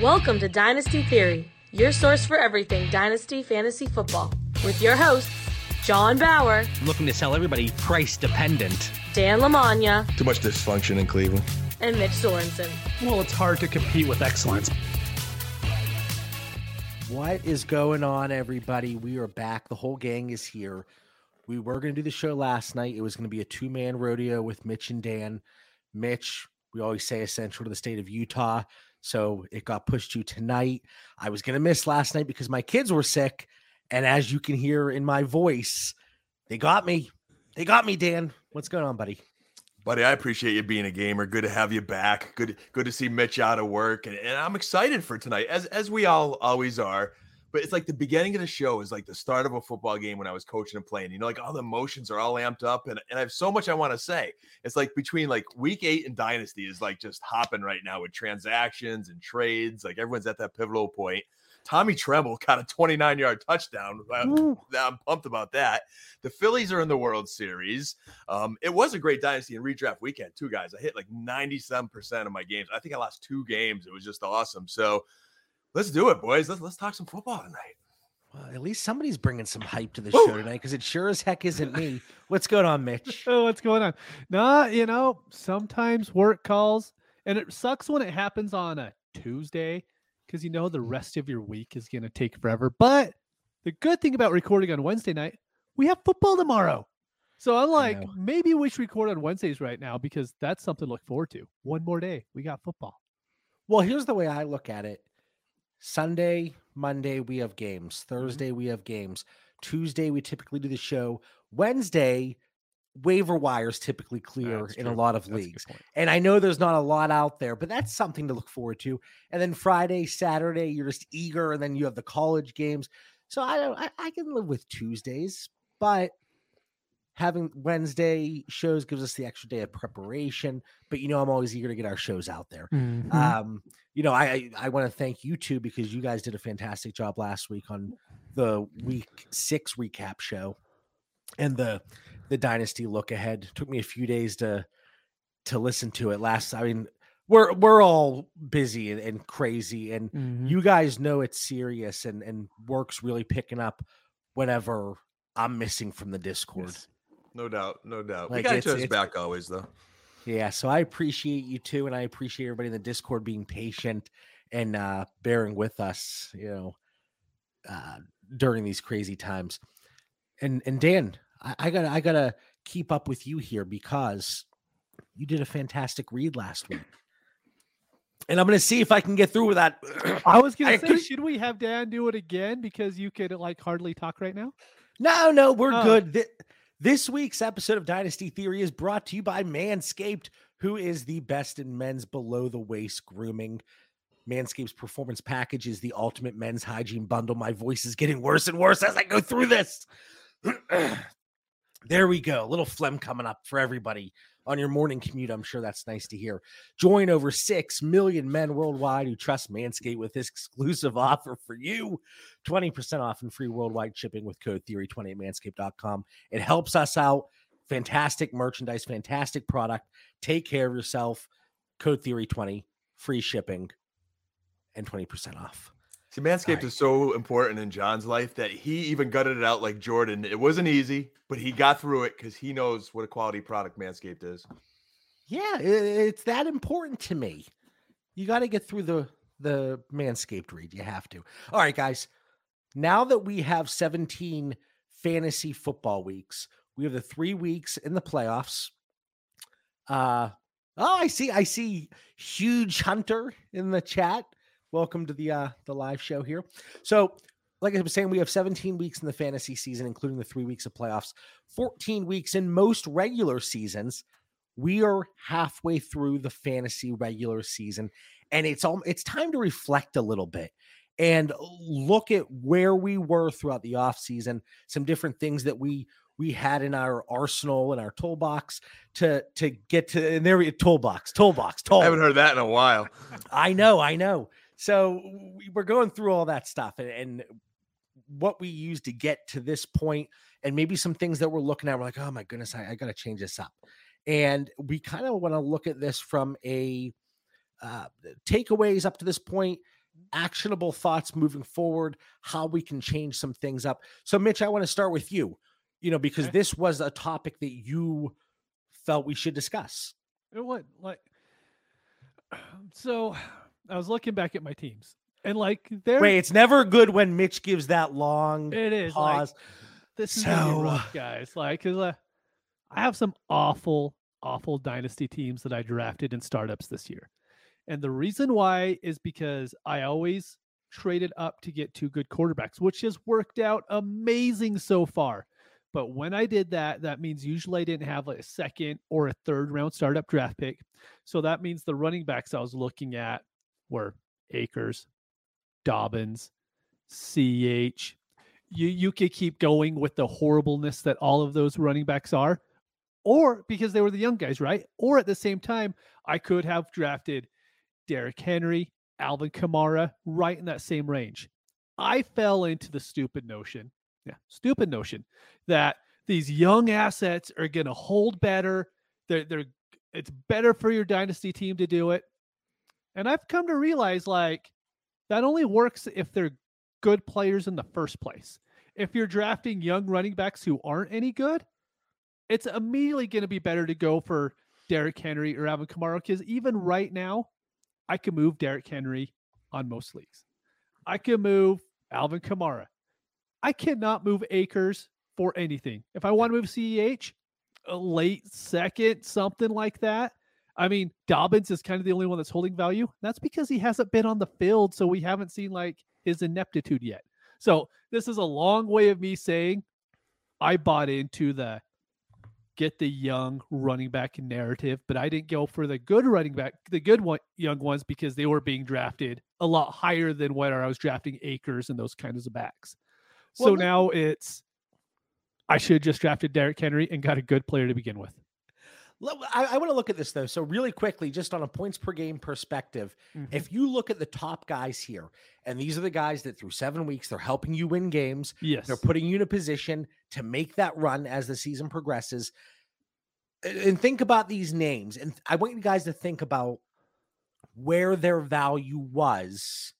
Welcome to Dynasty Theory, your source for everything Dynasty Fantasy Football, with your hosts, John Bauer, looking to sell everybody price dependent. Dan Lamagna, Too much dysfunction in Cleveland. and Mitch Sorensen. Well, it's hard to compete with excellence. What is going on, everybody? We are back. The whole gang is here. We were going to do the show last night. It was going to be a two man rodeo with Mitch and Dan. Mitch, we always say essential to the state of Utah. So it got pushed to tonight. I was going to miss last night because my kids were sick. And as you can hear in my voice, they got me. They got me, Dan. What's going on, buddy? Buddy, I appreciate you being a gamer. Good to have you back. Good good to see Mitch out of work. And, and I'm excited for tonight, as as we all always are. But it's like the beginning of the show is like the start of a football game when I was coaching and playing. You know, like all the emotions are all amped up, and, and I have so much I want to say. It's like between like week eight and dynasty is like just hopping right now with transactions and trades. Like everyone's at that pivotal point. Tommy Tremble got a 29 yard touchdown. I'm, I'm pumped about that. The Phillies are in the World Series. Um, it was a great dynasty and redraft weekend, too, guys. I hit like 97% of my games. I think I lost two games. It was just awesome. So let's do it, boys. Let's, let's talk some football tonight. Well, at least somebody's bringing some hype to the show tonight because it sure as heck isn't me. What's going on, Mitch? Oh, what's going on? Nah, you know, sometimes work calls, and it sucks when it happens on a Tuesday because you know the rest of your week is going to take forever. But the good thing about recording on Wednesday night, we have football tomorrow. So I'm like, maybe we should record on Wednesdays right now because that's something to look forward to. One more day, we got football. Well, here's the way I look at it Sunday, Monday, we have games. Mm-hmm. Thursday, we have games. Tuesday, we typically do the show. Wednesday, waiver wires typically clear in a lot of That's leagues. And I know there's not a lot out there, but that's something to look forward to. And then Friday, Saturday, you're just eager, and then you have the college games. So I don't I, I can live with Tuesdays, but having Wednesday shows gives us the extra day of preparation. But you know, I'm always eager to get our shows out there. Mm-hmm. Um, you know, I I, want to thank you two because you guys did a fantastic job last week on the week six recap show and the the dynasty look ahead. Took me a few days to to listen to it. Last, I mean, we're we're all busy and, and crazy, and Mhm. you guys know it's serious and and work's really picking up whenever I'm missing from the Discord. Yes. No doubt. No doubt. we got each it's- other's back always, though. Yeah, so I appreciate you too, and I appreciate everybody in the Discord being patient and uh bearing with us, you know, uh during these crazy times. And and Dan, I, I gotta I gotta keep up with you here because you did a fantastic read last week. And I'm gonna see if I can get through with that. I was gonna I say, appre- should we have Dan do it again because you could like hardly talk right now? No, no, we're Oh. good. Th- This week's episode of Dynasty Theory is brought to you by Manscaped, who is the best in men's below the waist grooming. Manscaped's performance package is the ultimate men's hygiene bundle. My voice is getting worse and worse as I go through this. there we go. A little phlegm coming up for everybody on your morning commute. I'm sure that's nice to hear. Join over 6 million men worldwide who trust Manscaped with this exclusive offer for you 20% off and free worldwide shipping with code theory20 at manscaped.com. It helps us out. Fantastic merchandise, fantastic product. Take care of yourself. Code theory20, free shipping, and 20% off. See, Manscaped Alright. is so important in John's life that he even gutted it out like Jordan. It wasn't easy, but he got through it because he knows what a quality product Manscaped is. Yeah, it's that important to me. You got to get through the the Manscaped read. You have to. All right, guys. Now that we have 17 fantasy football weeks, we have the three weeks in the playoffs. Uh oh, I see. I see huge hunter in the chat. Welcome to the uh the live show here. So, like I was saying, we have 17 weeks in the fantasy season, including the three weeks of playoffs, 14 weeks in most regular seasons we are halfway through the fantasy regular season and it's all it's time to reflect a little bit and look at where we were throughout the offseason some different things that we we had in our arsenal and our toolbox to to get to and there we toolbox toolbox tool I haven't heard that in a while. I know, I know. So we, we're going through all that stuff and, and what we use to get to this point, and maybe some things that we're looking at. We're like, oh my goodness, I, I got to change this up. And we kind of want to look at this from a uh, takeaways up to this point, actionable thoughts moving forward, how we can change some things up. So, Mitch, I want to start with you, you know, because Okay. this was a topic that you felt we should discuss. It would like so I was looking back at my teams and like there Wait, it's never good when Mitch gives that long it is like, pause. this is gonna be So- rough, guys. Like, cause uh, I have some awful, awful dynasty teams that I drafted in startups this year, and the reason why is because I always traded up to get two good quarterbacks, which has worked out amazing so far. But when I did that, that means usually I didn't have like a second or a third round startup draft pick. So that means the running backs I was looking at were Akers, Dobbins, CH. You you could keep going with the horribleness that all of those running backs are, or because they were the young guys, right? Or at the same time, I could have drafted Derrick Henry, Alvin Kamara, right in that same range. I fell into the stupid notion, yeah, stupid notion that these young assets are going to hold better. They're they're it's better for your dynasty team to do it. And I've come to realize like that only works if they're good players in the first place. If you're drafting young running backs who aren't any good, it's immediately going to be better to go for Derrick Henry or Alvin Kamara because even right now, I can move Derrick Henry on most leagues. I can move Alvin Kamara. I cannot move Akers for anything. If I want to move CEH, a uh, late second, something like that. I mean, Dobbins is kind of the only one that's holding value. That's because he hasn't been on the field, so we haven't seen like his ineptitude yet. So this is a long way of me saying I bought into the get the young running back narrative, but I didn't go for the good running back, the good one, young ones because they were being drafted a lot higher than what I was drafting Akers and those kinds of backs. So Well, now it's I should have just drafted Derrick Henry and got a good player to begin with. I, I want to look at this though. So really quickly, just on a points per game perspective, Mm-hmm. if you look at the top guys here, and these are the guys that through seven weeks they're helping you win games, Yes. they're putting you in a position to make that run as the season progresses. And- think about these names, and I want you guys to think about where their value was.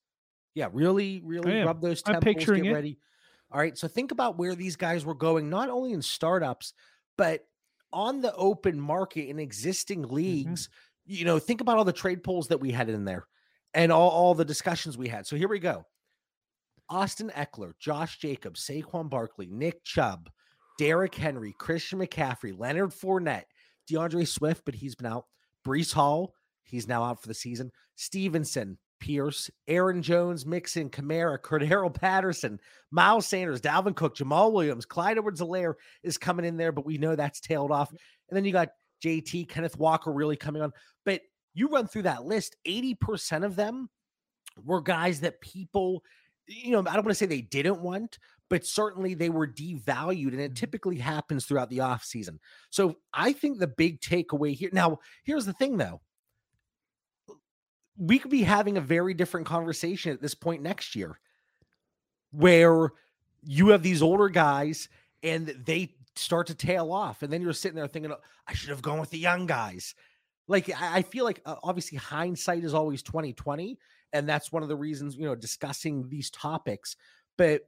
Yeah, really, really rub those I'm temples. picturing get it. ready. All right, so think about where these guys were going, not only in startups, but on the open market in existing Mm-hmm. leagues. You know, think about all the trade polls that we had in there, and all, all the discussions we had. So here we go. Austin Ekeler, Josh Jacobs, Saquon Barkley, Nick Chubb, Derrick Henry, Christian McCaffrey, Leonard Fournette, D'Andre Swift, but he's been out. Breece Hall, he's now out for the season. Stevenson, Pierce, Aaron Jones, Mixon, Kamara, Cordarrelle Patterson, Miles Sanders, Dalvin Cook, Jamaal Williams, Clyde Edwards Helaire is coming in there, but we know that's tailed off. And then you got JT, Kenneth Walker really coming on. But you run through that list, 80% of them were guys that people, you know, I don't want to say they didn't want, but certainly they were devalued. And it mm-hmm. typically happens throughout the offseason. So I think the big takeaway here now, here's the thing though. We could be having a very different conversation at this point next year where you have these older guys and they start to tail off. And then you're sitting there thinking, "Oh, I should have gone with the young guys. Like, I, feel like uh, obviously hindsight is always 2020. And that's one of the reasons, you know, discussing these topics. But,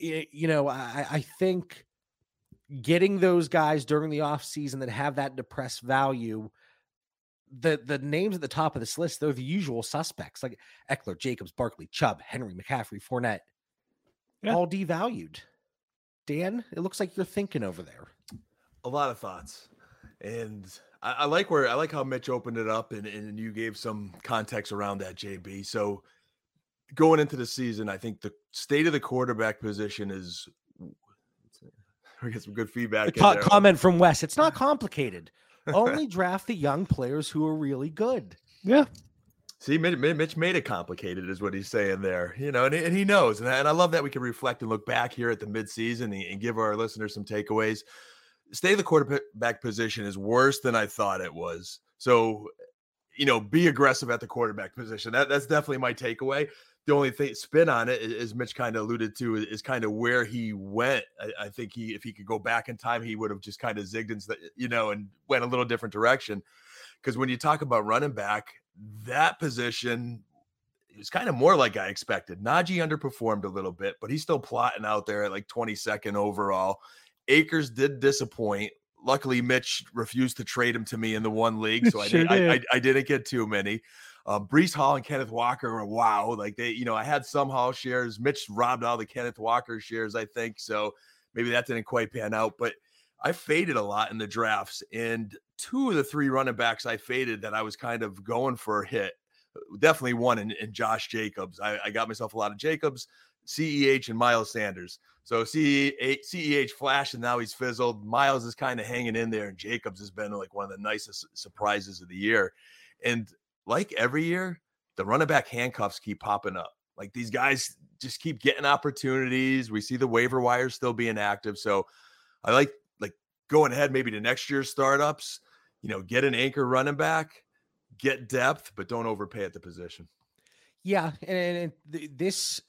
y- you know, I, I think getting those guys during the off season that have that depressed value the the names at the top of this list they're the usual suspects like Ekeler, Jacobs, Barkley, Chubb, Henry, McCaffrey, Fournette, Yeah. all devalued. Dan, it looks like you're thinking over there. a lot of thoughts and I, I like where i like how mitch opened it up and, and you gave some context around that jb so going into the season i think the state of the quarterback position is we get some good feedback A co- comment from Wes. It's not complicated. Only draft the young players who are really good. Yeah. See, Mitch, Mitch made it complicated, is what he's saying there. You know, and, he- and he knows, and I, and I love that we can reflect and look back here at the midseason and, and give our listeners some takeaways. Stay the quarterback position is worse than I thought it was. So, you know, be aggressive at the quarterback position. That that's definitely my takeaway. The only thing spin on it, as Mitch kind of alluded to, is, is kind of where he went. I, I think he, if he could go back in time, he would have just kind of zigged and you know and went a little different direction. Because when you talk about running back, that position it was kind of more like I expected. Najee underperformed a little bit, but he's still plotting out there at like 22nd overall. Akers did disappoint. Luckily, Mitch refused to trade him to me in the one league, so I, Sure did, I, I. I didn't get too many. Um, Breece Hall and Kenneth Walker are wow. Like they, you know, I had some Hall shares. Mitch robbed all the Kenneth Walker shares, I think. So maybe that didn't quite pan out. But I faded a lot in the drafts, and two of the three running backs I faded that I was kind of going for a hit. Definitely one in, in Josh Jacobs. I, I got myself a lot of Jacobs, CEH, and Miles Sanders. So CEH, CEH flashed and now he's fizzled. Miles is kind of hanging in there, and Jacobs has been like one of the nicest surprises of the year. And like every year, the running back handcuffs keep popping up. Like these guys just keep getting opportunities. We see the waiver wire still being active. So I like like going ahead maybe to next year's startups, you know, get an anchor running back, get depth, but don't overpay at the position. Yeah, and, and th- this,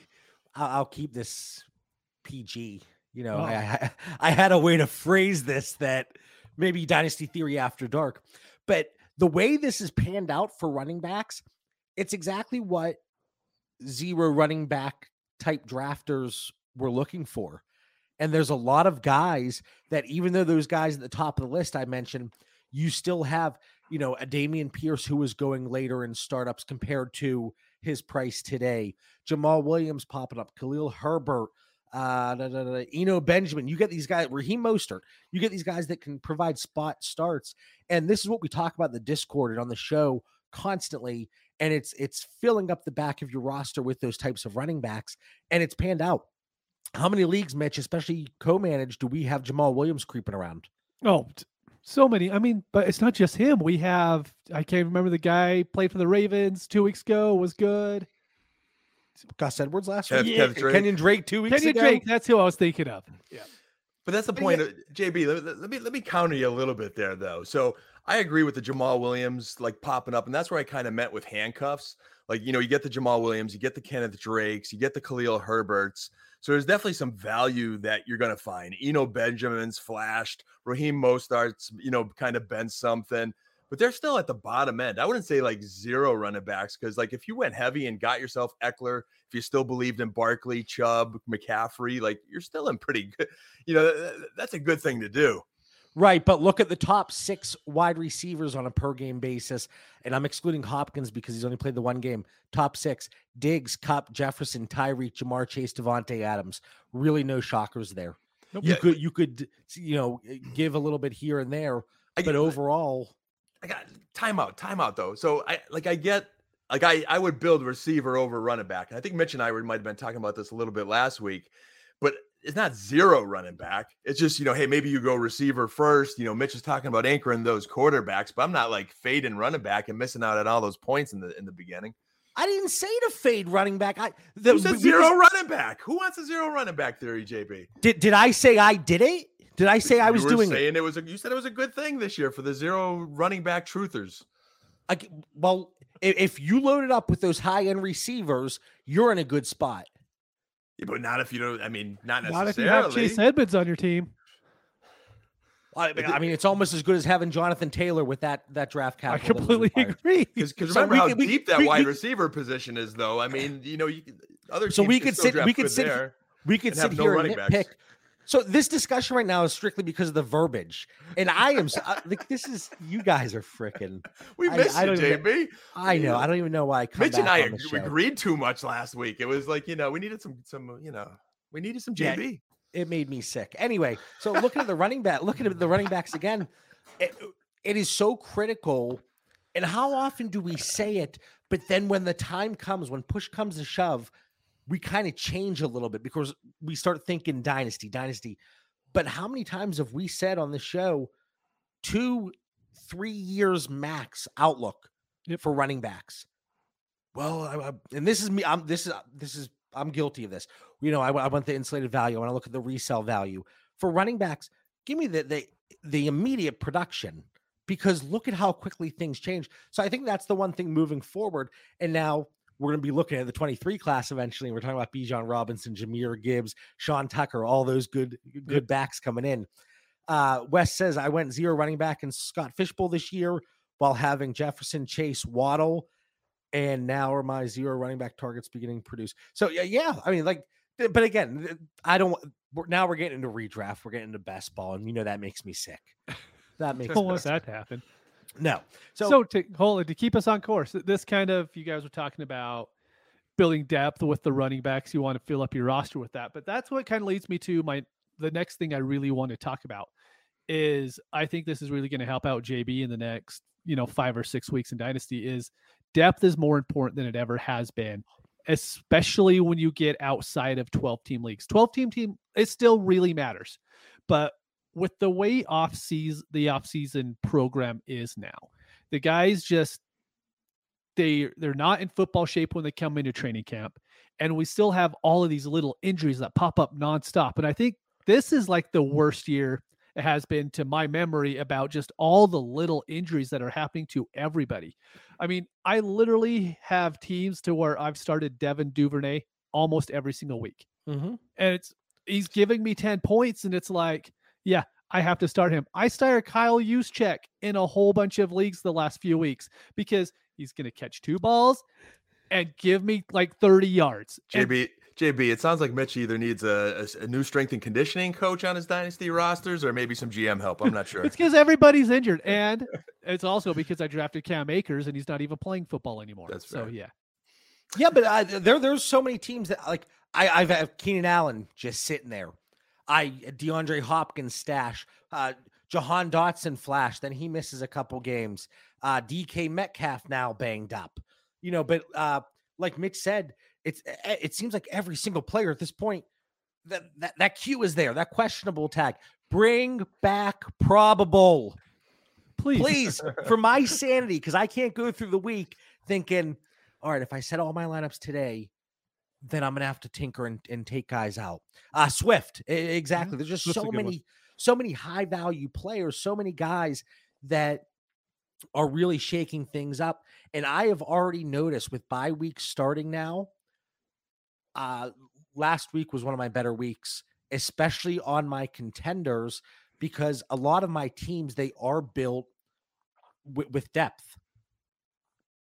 I'll, keep this PG. You know, oh. I, I I had a way to phrase this that maybe Dynasty Theory after dark, but the way this is panned out for running backs, it's exactly what zero running back type drafters were looking for. And there's a lot of guys that, even though those guys at the top of the list I mentioned, you still have, you know, a Dameon Pierce who is going later in startups compared to his price today. Jamaal Williams popping up, Khalil Herbert, uh, da, da, da, Eno Benjamin. You get these guys, Raheem Mostert. You get these guys that can provide spot starts. And this is what we talk about in the Discord and on the show constantly. And it's it's filling up the back of your roster with those types of running backs, and it's panned out. How many leagues, Mitch, especially co-managed, do we have Jamaal Williams creeping around? Oh, so many. I mean, but it's not just him. We have I can't remember the guy played for the Ravens two weeks ago was good. Gus Edwards last Kev- week, Kev Drake. Kenyan Drake two weeks Kenyan ago. Drake, that's who I was thinking of. Yeah. But that's the But point. yeah- Of, JB, let, let- let me let me counter you a little bit there, though. So I agree with the Jamaal Williams like popping up, and that's where I kind of met with handcuffs. Like you know, you get the Jamaal Williams, you get the Kenneth Drakes, you get the Khalil Herberts. So there's definitely some value that you're going to find. Eno Benjamin's flashed, Raheem Mostert's you know kind of been something, but they're still at the bottom end. I wouldn't say like zero running backs because like if you went heavy and got yourself Ekeler, if you still believed in Barkley, Chubb, McCaffrey, like you're still in pretty good. You know, th- th- that's a good thing to do. Right, but look at the top six wide receivers on a per game basis, and I'm excluding Hopkins because he's only played the one game. Top six: Diggs, Kupp, Jefferson, Tyreek, Ja'Marr Chase, Davante Adams. Really, no shockers there. Nope. You Yeah. could you could you know eh, give a little bit here and there, I but get- overall, I got timeout, timeout though. So I like I get like I I would build receiver over running back. And I think Mitch and I were, might have been talking about this a little bit last week, but it's not zero running back. It's just you know, hey, maybe you go receiver first. You know, Mitch is talking about anchoring those quarterbacks, but I'm not like fading running back and missing out on all those points in the in the beginning. I didn't say to fade running back. I the, Who said zero running back? Who wants a zero running back theory, JB? Did did I say I did it? Did I say I You was were doing it? saying it was a, you said it was a good thing this year for the zero running back truthers. I g well, if you load it up with those high end receivers, you're in a good spot. Yeah, but not if you don't. I mean, not necessarily. Not if you have. Chase Edmonds on your team. I, mean- I mean, it's almost as good as having Jonathan Taylor with that that draft I capital. that was completely agree. Because So remember we how we- deep that we- wide we- receiver position is, though. I mean, you know, you could, other So we could sit- we could sit- there. We could sit no here and running backs. So this discussion right now is strictly because of the verbiage, and I am so- I- uh, like, this is you guys are freaking. We I- missed I you, don't even- JB. I know. I don't even know why I come Mitch and I on the show. agreed too much last week. It was like you know we needed some some you know we needed some Yeah. JB. it made me sick. Anyway, so looking at the running back, looking at the running backs again, it, it is so critical. And how often do we say it? But then when the time comes, when push comes to shove, we kind of change a little bit because we start thinking dynasty, dynasty. But how many times have we said on the show two, three years max outlook Yep. for running backs? Well, I, I- and this is me. I'm this is this is I'm guilty of this. You know, I, I want the insulated value. I want to look at the resale value for running backs. Give me the the the immediate production because look at how quickly things change. So I think that's the one thing moving forward. And now we're going to be looking at the 23 class eventually. We're talking about Bijan Robinson, Jahmyr Gibbs, Sean Tucker, all those good good backs coming in. Uh, Wes says I went zero running back in Scott Fish Bowl this year while having Jefferson, Chase, Waddle. and now are my zero running back targets beginning to produce. So yeah, yeah. I mean, like, but again, I don't. Now we're getting into redraft. We're getting into best ball, and you know that makes me sick. That makes. Don't want that to happen. No. So, so to hold to keep us on course, this kind of you guys were talking about building depth with the running backs. You want to fill up your roster with that, but that's what kind of leads me to my the next thing I really want to talk about is I think this is really going to help out JB in the next you know five or six weeks in Dynasty is depth is more important than it ever has been especially when you get outside of 12 team leagues 12 team team it still really matters but with the way off season the off season program is now the guys just they they're not in football shape when they come into training camp and we still have all of these little injuries that pop up nonstop and i think this is like the worst year it has been to my memory about just all the little injuries that are happening to everybody. I mean, I literally have teams to where I've started Devin Duvernay almost every single week. Mm-hmm. And it's he's giving me 10 points, and it's like, yeah, I have to start him. I started Kyle Juszczyk in a whole bunch of leagues the last few weeks because he's going to catch two balls and give me like 30 yards. JB, and JB, it sounds like Mitch either needs a, a, a, new strength and conditioning coach on his dynasty rosters or maybe some GM help. I'm not sure. it's because everybody's injured. And it's also because I drafted Cam Akers and he's not even playing football anymore. That's fair. So, yeah. Yeah, but uh, there there's so many teams that like I I've have Keenan Allen just sitting there. I DeAndre Hopkins stash, uh, Jahan Dotson flash. Then he misses a couple games. Uh, DK Metcalf now banged up. You know, but uh, like Mitch said, it's it seems like every single player at this point that that, that Q is there, that questionable tag. Bring back probable. Please. Please, for my sanity, because I can't go through the week thinking, all right, if I set all my lineups today, then I'm gonna have to tinker and, and take guys out. Uh Swift, exactly. There's just so many, one. so many high value players, so many guys that are really shaking things up. And I have already noticed with bye weeks starting now, uh, last week was one of my better weeks, especially on my contenders, because a lot of my teams they are built w- with depth.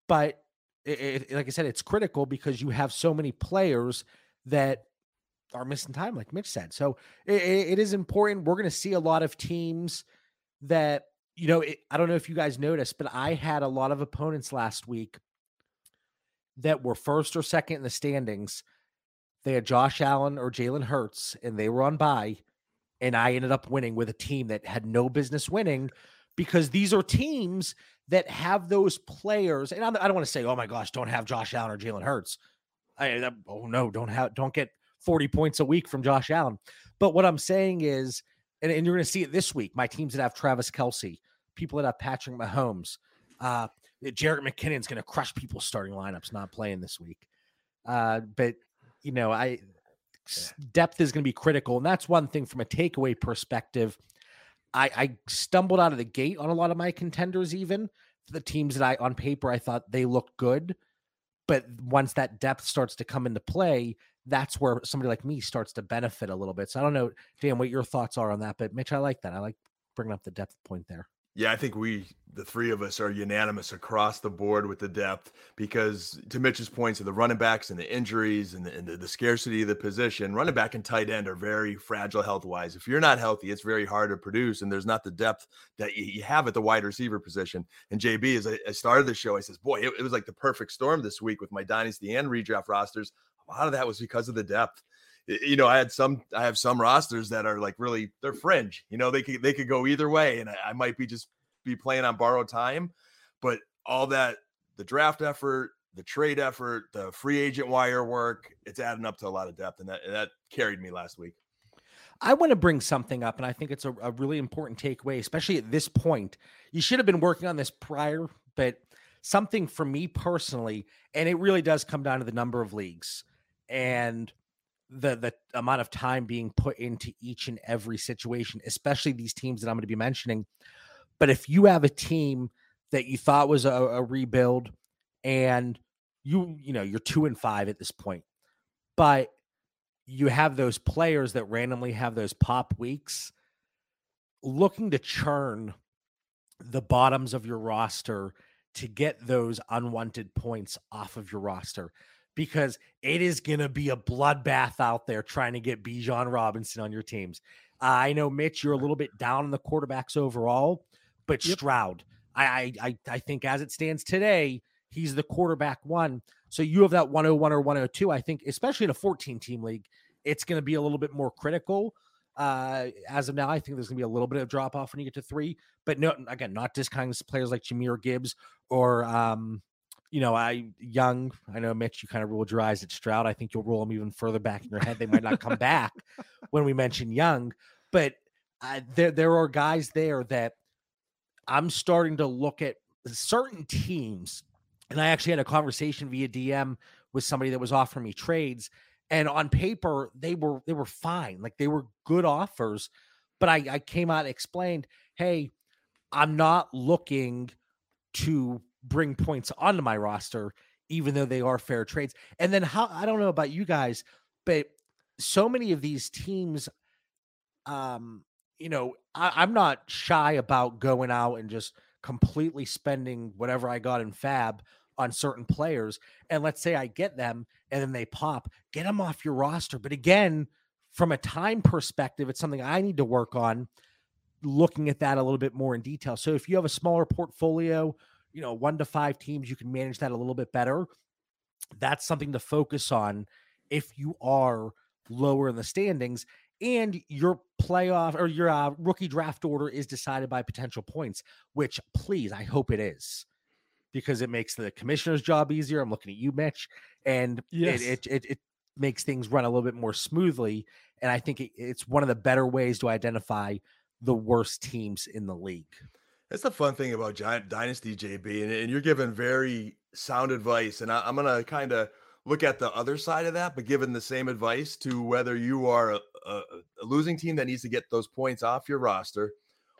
But it, it, like I said, it's critical because you have so many players that are missing time, like Mitch said. So it, it is important. We're going to see a lot of teams that you know. I don't know if you guys noticed, but I had a lot of opponents last week that were first or second in the standings they had Josh Allen or Jalen Hurts, and they were on bye. And I ended up winning with a team that had no business winning because these are teams that have those players. And I don't want to say, oh my gosh, don't have Josh Allen or Jalen Hurts. I, oh no, don't have, don't get 40 points a week from Josh Allen. But what I'm saying is, and, and you're going to see it this week, my teams that have Travis Kelce, people that have Patrick Mahomes, uh, Jerick McKinnon's going to crush people's starting lineups not playing this week. Uh, but you know, I depth is going to be critical, and that's one thing from a takeaway perspective. I, I stumbled out of the gate on a lot of my contenders, even the teams that I on paper I thought they looked good, but once that depth starts to come into play, that's where somebody like me starts to benefit a little bit. So I don't know, Dan, what your thoughts are on that, but Mitch, I like that. I like bringing up the depth point there. Yeah, I think we, the three of us, are unanimous across the board with the depth because, to Mitch's points of the running backs and the injuries and the, and the, the scarcity of the position, running back and tight end are very fragile health wise. If you're not healthy, it's very hard to produce, and there's not the depth that you, you have at the wide receiver position. And JB, as I, I started the show, I says, "Boy, it, it was like the perfect storm this week with my dynasty and redraft rosters. A lot of that was because of the depth." You know, I had some, I have some rosters that are like really, they're fringe. You know, they could they could go either way, and I, I might be just be playing on borrowed time, but all that, the draft effort, the trade effort, the free agent wire work, it's adding up to a lot of depth, and that that carried me last week. I want to bring something up, and I think it's a, a really important takeaway, especially at this point. You should have been working on this prior, but something for me personally, and it really does come down to the number of leagues and the the amount of time being put into each and every situation, especially these teams that I'm going to be mentioning. But if you have a team that you thought was a, a rebuild and you you know you're two and five at this point, but you have those players that randomly have those pop weeks, looking to churn the bottoms of your roster to get those unwanted points off of your roster because it is going to be a bloodbath out there trying to get Bijan Robinson on your teams. Uh, I know, Mitch, you're a little bit down on the quarterbacks overall, but yep. Stroud, I, I I think as it stands today, he's the quarterback one. So you have that 101 or 102. I think, especially in a 14 team league, it's going to be a little bit more critical. Uh, as of now, I think there's going to be a little bit of drop off when you get to three, but no, again, not discounting players like Jahmyr Gibbs or, um, you know, I young. I know Mitch, you kind of rolled your eyes at Stroud. I think you'll roll them even further back in your head. They might not come back when we mention Young, but uh, there there are guys there that I'm starting to look at certain teams, and I actually had a conversation via DM with somebody that was offering me trades, and on paper they were they were fine like they were good offers but i i came out explained hey i'm not looking to bring points onto my roster even though they are fair trades and then how i don't know about you guys but so many of these teams um you know I, i'm not shy about going out and just completely spending whatever i got in fab on certain players. And let's say I get them and then they pop, get them off your roster. But again, from a time perspective, it's something I need to work on looking at that a little bit more in detail. So if you have a smaller portfolio, you know, one to five teams, you can manage that a little bit better. That's something to focus on if you are lower in the standings and your playoff or your uh, rookie draft order is decided by potential points, which please, I hope it is because it makes the commissioner's job easier. I'm looking at you, Mitch, and yes. it, it, it, it makes things run a little bit more smoothly. And I think it, it's one of the better ways to identify the worst teams in the league. That's the fun thing about Giant Dynasty, JB, and, and you're giving very sound advice. And I, am going to kind of look at the other side of that, but giving the same advice to whether you are a, a, a losing team that needs to get those points off your roster,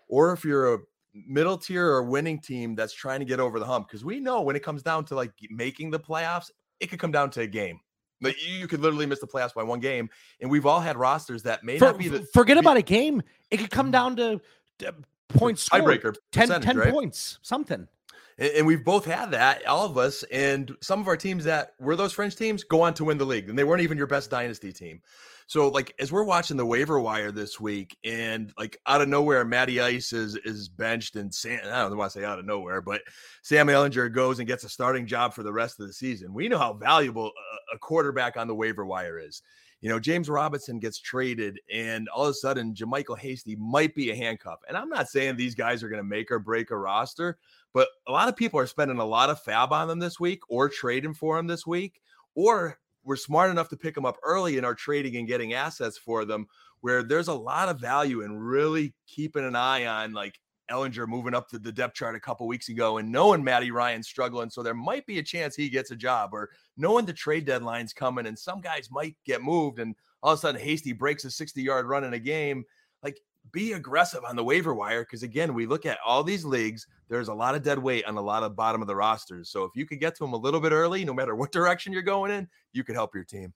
or if you're a middle tier or winning team that's trying to get over the hump because we know when it comes down to like making the playoffs, it could come down to a game. Like you, could literally miss the playoffs by one game, and we've all had rosters that may For, not be the forget be, about a game. It could come mm-hmm. down to points tiebreaker 10, 10 right? points something and, we've both had that all of us and some of our teams that were those french teams go on to win the league and they weren't even your best dynasty team so like as we're watching the waiver wire this week, and like out of nowhere, Matty Ice is is benched, and Sam I don't want to say out of nowhere, but Sam Ehlinger goes and gets a starting job for the rest of the season. We know how valuable a quarterback on the waiver wire is. You know, James Robinson gets traded, and all of a sudden, JaMycal Hasty might be a handcuff. And I'm not saying these guys are going to make or break a roster, but a lot of people are spending a lot of fab on them this week or trading for them this week or we're smart enough to pick them up early in our trading and getting assets for them where there's a lot of value in really keeping an eye on like Ehlinger moving up to the depth chart a couple weeks ago and knowing Matty Ryan's struggling. So there might be a chance he gets a job or knowing the trade deadline's coming and some guys might get moved and all of a sudden Hasty breaks a 60 yard run in a game. Like be aggressive on the waiver wire because again, we look at all these leagues. There's a lot of dead weight on a lot of bottom of the rosters. So if you could get to them a little bit early, no matter what direction you're going in, you could help your team.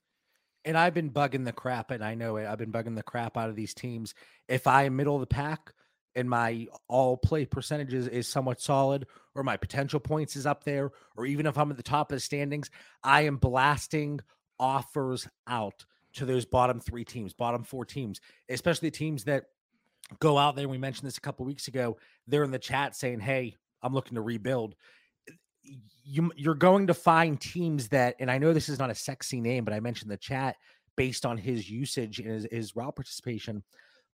And I've been bugging the crap, and I know it. I've been bugging the crap out of these teams. If I am middle of the pack and my all play percentages is somewhat solid, or my potential points is up there, or even if I'm at the top of the standings, I am blasting offers out to those bottom three teams, bottom four teams, especially teams that go out there. We mentioned this a couple weeks ago. They're in the chat saying, "Hey, I'm looking to rebuild." You you're going to find teams that, and I know this is not a sexy name, but I mentioned the chat based on his usage and his, his route participation.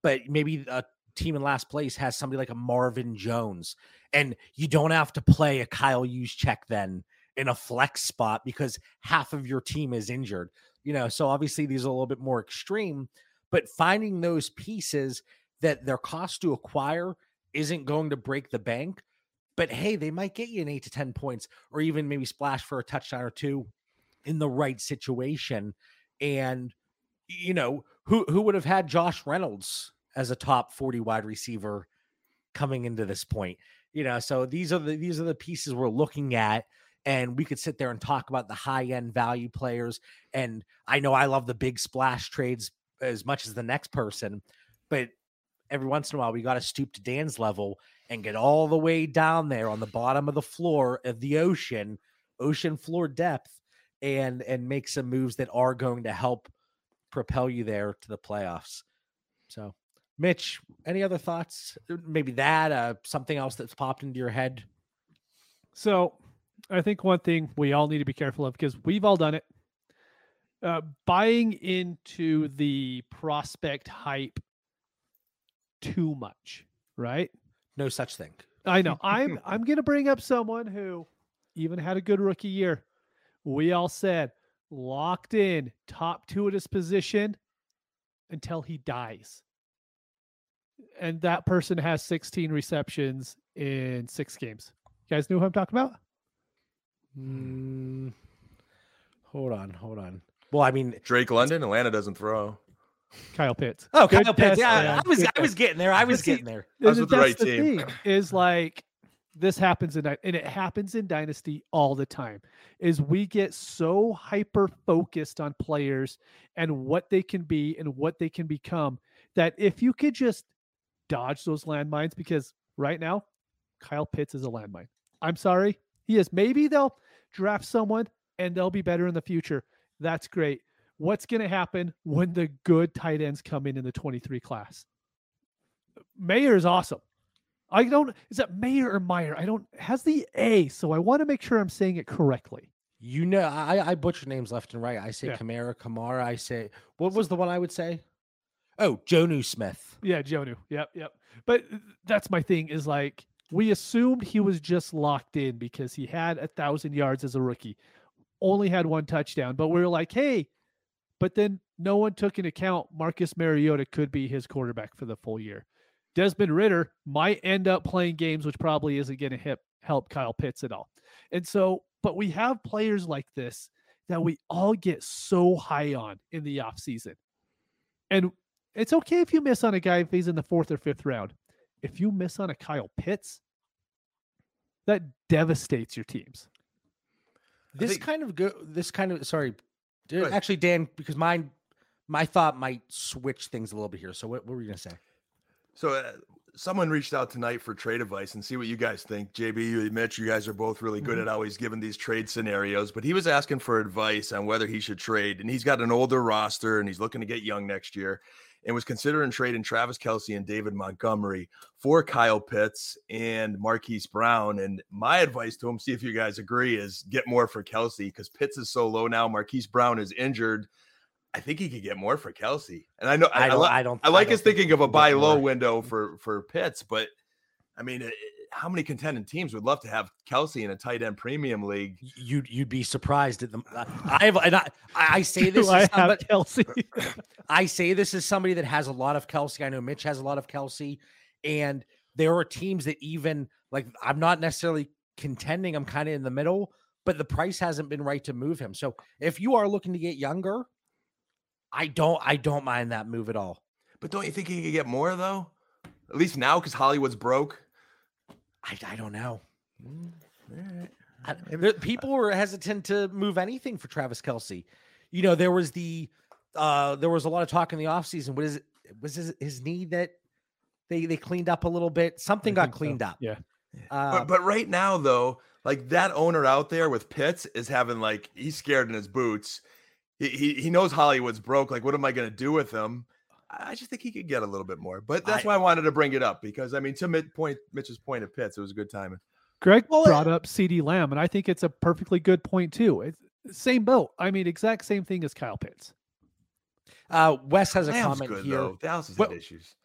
But maybe a team in last place has somebody like a Marvin Jones, and you don't have to play a Kyle Juszczyk then in a flex spot because half of your team is injured. You know, so obviously these are a little bit more extreme, but finding those pieces that their cost to acquire isn't going to break the bank. But hey, they might get you an eight to 10 points or even maybe splash for a touchdown or two in the right situation. And, you know, who, who would have had Josh Reynolds as a top 40 wide receiver coming into this point? You know, so these are the these are the pieces we're looking at and we could sit there and talk about the high end value players. And I know I love the big splash trades as much as the next person, but every once in a while we got to stoop to Dan's level and get all the way down there on the bottom of the floor of the ocean, ocean floor depth, and and make some moves that are going to help propel you there to the playoffs. So, Mitch, any other thoughts? Uh, maybe that, uh, something else that's popped into your head. So, I think one thing we all need to be careful of because we've all done it. Uh, buying into the prospect hype too much, right? No such thing. I know. I'm I'm going to bring up someone who even had a good rookie year. We all said locked in, top two at his position until he dies. And that person has 16 receptions in six games. You guys know who I'm talking about? Mm, hold on, hold on. Well, I mean, Drake London, Atlanta doesn't throw. Kyle Pitts. oh, Good Kyle Pitts. Yeah, man. I was, Good I was getting there. I was getting there. I was with the that's right the team. thing, is like this happens in and it happens in dynasty all the time is we get so hyper focused on players and what they can be and what they can become that if you could just dodge those landmines because right now Kyle Pitts is a landmine. I'm sorry. He is. Maybe they'll draft someone and they'll be better in the future. That's great. What's going to happen when the good tight ends come in in the 23 class? Mayer is awesome. I don't. Is that Mayer or Meyer? I don't. Has the A, so I want to make sure I'm saying it correctly. You know, I, I butcher names left and right. I say Yeah. Kamara, Kamara. I say, what was the one I would say? Oh, Jonnu Smith. Yeah, Jonnu. Yep, yep. But that's my thing. Is like we assumed he was just locked in because he had a thousand yards as a rookie, only had one touchdown. But we are like, hey, but then no one took into account Marcus Mariota could be his quarterback for the full year. Desmond Ridder might end up playing games, which probably isn't going to help Kyle Pitts at all. And so, but we have players like this that we all get so high on in the offseason. And it's okay if you miss on a guy if he's in the fourth or fifth round. If you miss on a Kyle Pitts, that devastates your teams. This think- kind of go. This kind of sorry, d- actually, Dan, because mine, my thought might switch things a little bit here. So what, what were you gonna say? So uh, someone reached out tonight for trade advice and see what you guys think. JB, you, Mitch, you guys are both really good Mhm. at always giving these trade scenarios, but he was asking for advice on whether he should trade. And he's got an older roster and he's looking to get young next year and was considering trading Travis Kelce and David Montgomery for Kyle Pitts and Marquise Brown. And my advice to him, see if you guys agree, is get more for Kelce because Pitts is so low now. Marquise Brown is injured. I think he could get more for Kelce. And I know I don't. li- I don't. I like don't us think thinking of a buy low more. window for for Pitts, but I mean, how many contending teams would love to have Kelce in a tight end premium league? You'd you'd be surprised at them. I have, and I, I say this. Do I as have Kelce. I say this as somebody that has a lot of Kelce. I know Mitch has a lot of Kelce, and there are teams that even like I'm not necessarily contending. I'm kind of in the middle, but the price hasn't been right to move him. So if you are looking to get younger, I don't I don't mind that move at all. But don't you think he could get more though? At least now, because Hollywood's broke. I, I don't know. Mm, I- there- people were hesitant to move anything for Travis Kelce. You know, there was the uh there was a lot of talk in the offseason. What is it? Was his, his knee that they they cleaned up a little bit? Something got think so, cleaned up. yeah. Uh, But, but right now, though, like that owner out there with Pitts is having like he's scared in his boots. He he, he knows Hollywood's broke. Like, what am I going to do with him? I I just think he could get a little bit more. But that's I- why I wanted to bring it up because I mean, to mid point, Mitch's point of Pitts, it was a good timing. Greg Well, brought up CeeDee Lamb, and I think it's a perfectly good point too. It's same boat. I mean, exact same thing as Kyle Pitts. uh Wes has a Lamb's comment good here. though. Dallas has Well- issues.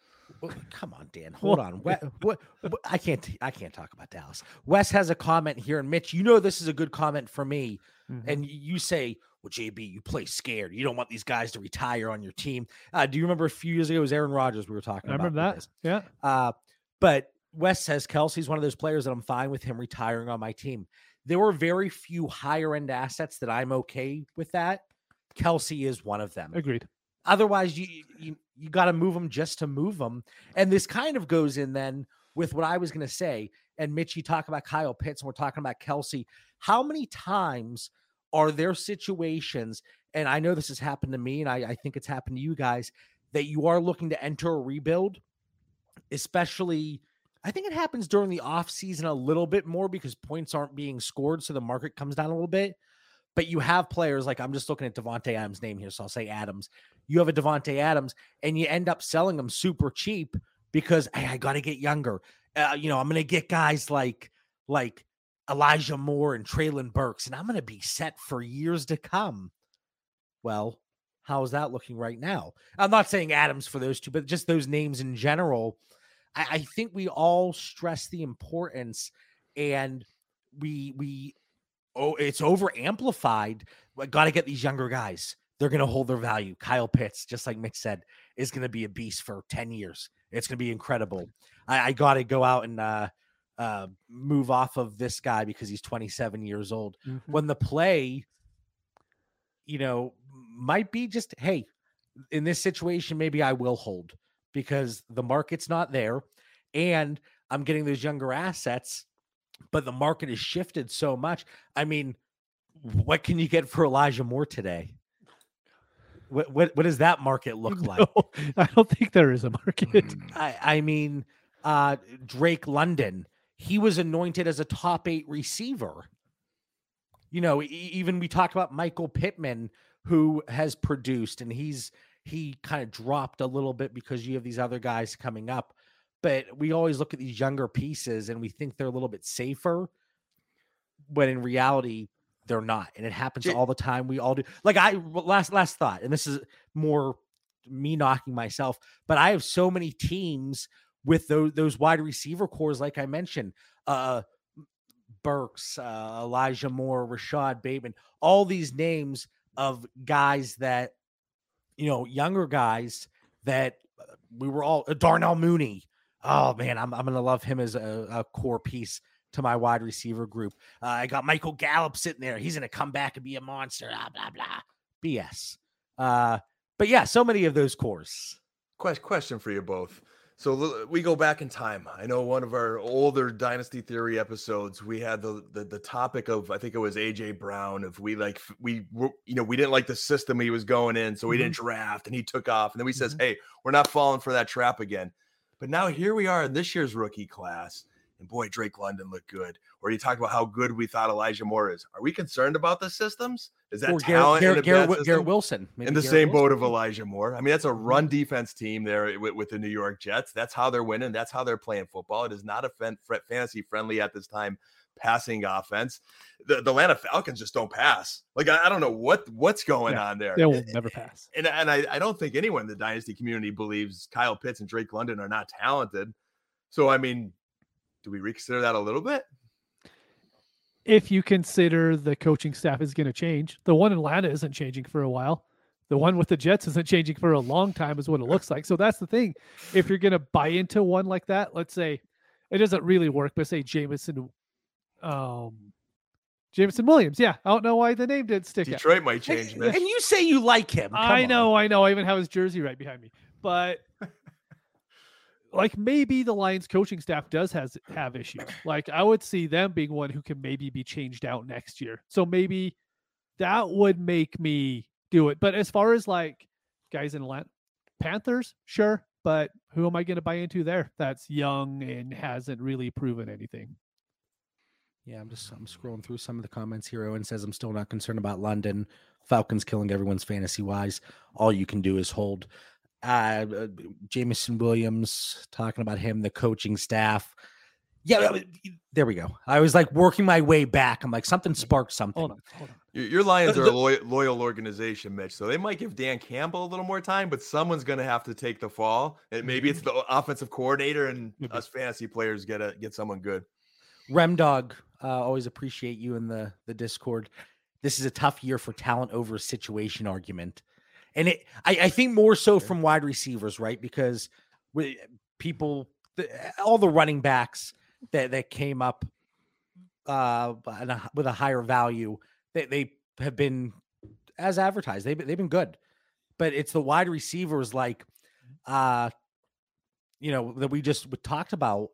Well, come on, Dan. Hold on. What, what, what? I can't. I can't talk about Dallas. Wes has a comment here, and Mitch, you know this is a good comment for me. Mm-hmm. And you say, "Well, JB, you play scared. You don't want these guys to retire on your team." Uh, do you remember a few years ago? It was Aaron Rodgers we were talking I about. remember that. this. Yeah. Uh, but Wes says Kelce's one of those players that I'm fine with him retiring on my team. There were very few higher end assets that I'm okay with that. Kelce is one of them. Agreed. Otherwise, you you you got to move them just to move them. And this kind of goes in then with what I was going to say. And Mitch, you talk about Kyle Pitts, and we're talking about Kelce. How many times are there situations? And I know this has happened to me, and I, I think it's happened to you guys that you are looking to enter a rebuild, especially I think it happens during the off season a little bit more because points aren't being scored, so the market comes down a little bit. But you have players like I'm just looking at Davante Adams' name here, so I'll say Adams. You have a Davante Adams, and you end up selling them super cheap because hey, I got to get younger. Uh, you know, I'm going to get guys like like Elijah Moore and Treylon Burks, and I'm going to be set for years to come. Well, how is that looking right now? I'm not saying Adams for those two, but just those names in general. I, I think we all stress the importance, and we we oh, it's over amplified. Got to get these younger guys. They're going to hold their value. Kyle Pitts, just like Mitch said, is going to be a beast for 10 years. It's going to be incredible. I, I got to go out and uh, uh, move off of this guy because he's 27 years old. Mm-hmm. When the play, you know, might be just, hey, in this situation, maybe I will hold because the market's not there and I'm getting those younger assets, but the market has shifted so much. I mean, what can you get for Elijah Moore today? What what, what does that market look like? No, I don't think there is a market. Mm. I, I mean, uh, Drake London, he was anointed as a top eight receiver. You know, even we talked about Michael Pittman, who has produced, and he's he kind of dropped a little bit because you have these other guys coming up. But we always look at these younger pieces and we think they're a little bit safer, when in reality they're not, and it happens J- all the time. We all do. Like I last last thought, and this is more me knocking myself, but I have so many teams with those those wide receiver cores, like I mentioned, uh, Burks, uh, Elijah Moore, Rashod Bateman, all these names of guys that you know, younger guys that uh, we were all uh, Darnell Mooney. Oh man, I'm I'm gonna love him as a, a core piece to my wide receiver group. Uh, I got Michael Gallup sitting there. He's gonna come back and be a monster. Blah blah blah. BS. Uh, but yeah, so many of those cores. Question question for you both. So we go back in time. I know one of our older Dynasty Theory episodes, we had the the, the topic of I think it was AJ Brown. If we like we were- you know we didn't like the system he was going in, so we didn't mm-hmm. draft, and he took off, and then we says, mm-hmm. hey, we're not falling for that trap again. But now here we are in this year's rookie class, and boy, Drake London looked good. Or you talk about how good we thought Elijah Moore is. Are we concerned about the systems? Is that Or talent Garrett, Garrett, Garrett, Garrett? Wilson. Maybe in the same boat of Elijah Moore. I mean, that's a mm-hmm. run defense team there with, with the New York Jets. That's how they're winning. That's how they're playing football. It is not a fan, fantasy friendly at this time passing offense. The, the Atlanta Falcons just don't pass. Like I, I don't know what what's going Yeah, on there. They will never pass. And and I, I don't think anyone in the dynasty community believes Kyle Pitts and Drake London are not talented. So I mean, do we reconsider that a little bit? If you consider the coaching staff is going to change, the one in Atlanta isn't changing for a while. The one with the Jets isn't changing for a long time, is what it looks like. So that's the thing. If you're going to buy into one like that, let's say it doesn't really work, but say Jameson, um, Jameson Williams. Yeah, I don't know why the name didn't stick out. Detroit might change, Mitch. and you say you like him. Come I on. know, I know. I even have his jersey right behind me. But like maybe the Lions coaching staff does has have issues. Like I would see them being one who can maybe be changed out next year. So maybe that would make me do it. But as far as like guys in Atlanta, Panthers, sure. But who am I going to buy into there? That's young and hasn't really proven anything. Yeah, I'm just I'm scrolling through some of the comments here. Owen says I'm still not concerned about London. Falcons killing everyone's fantasy wise. All you can do is hold. Uh, uh Jameson Williams talking about him, the coaching staff. Yeah, there we go. I was like working my way back. I'm like something sparked something. Hold on, hold on. Your, your Lions The- are a loyal, loyal organization, Mitch. So they might give Dan Campbell a little more time, but someone's going to have to take the fall. And maybe it's the offensive coordinator, and us fantasy players get a get someone good. Remdog, uh, always appreciate you in the the Discord. This is a tough year for talent over situation argument, and it I, I think more so from wide receivers, right? Because we, people, the, all the running backs that that came up uh a- with a higher value, they they have been as advertised. They've been- they've been good, but it's the wide receivers like, uh, you know, that we just talked about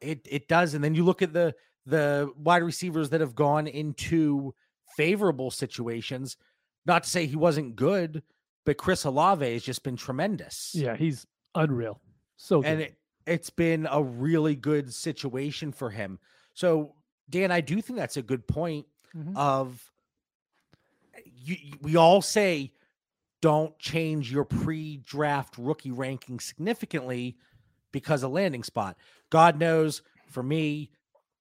it it does and then you look at the the wide receivers that have gone into favorable situations not to say he wasn't good but chris olave has just been tremendous Yeah, he's unreal. So and it, it's been a really good situation for him. So, Dan, I do think that's a good point Mhm. of you, you- we all say don't change your pre-draft rookie ranking significantly because of landing spot. God knows for me,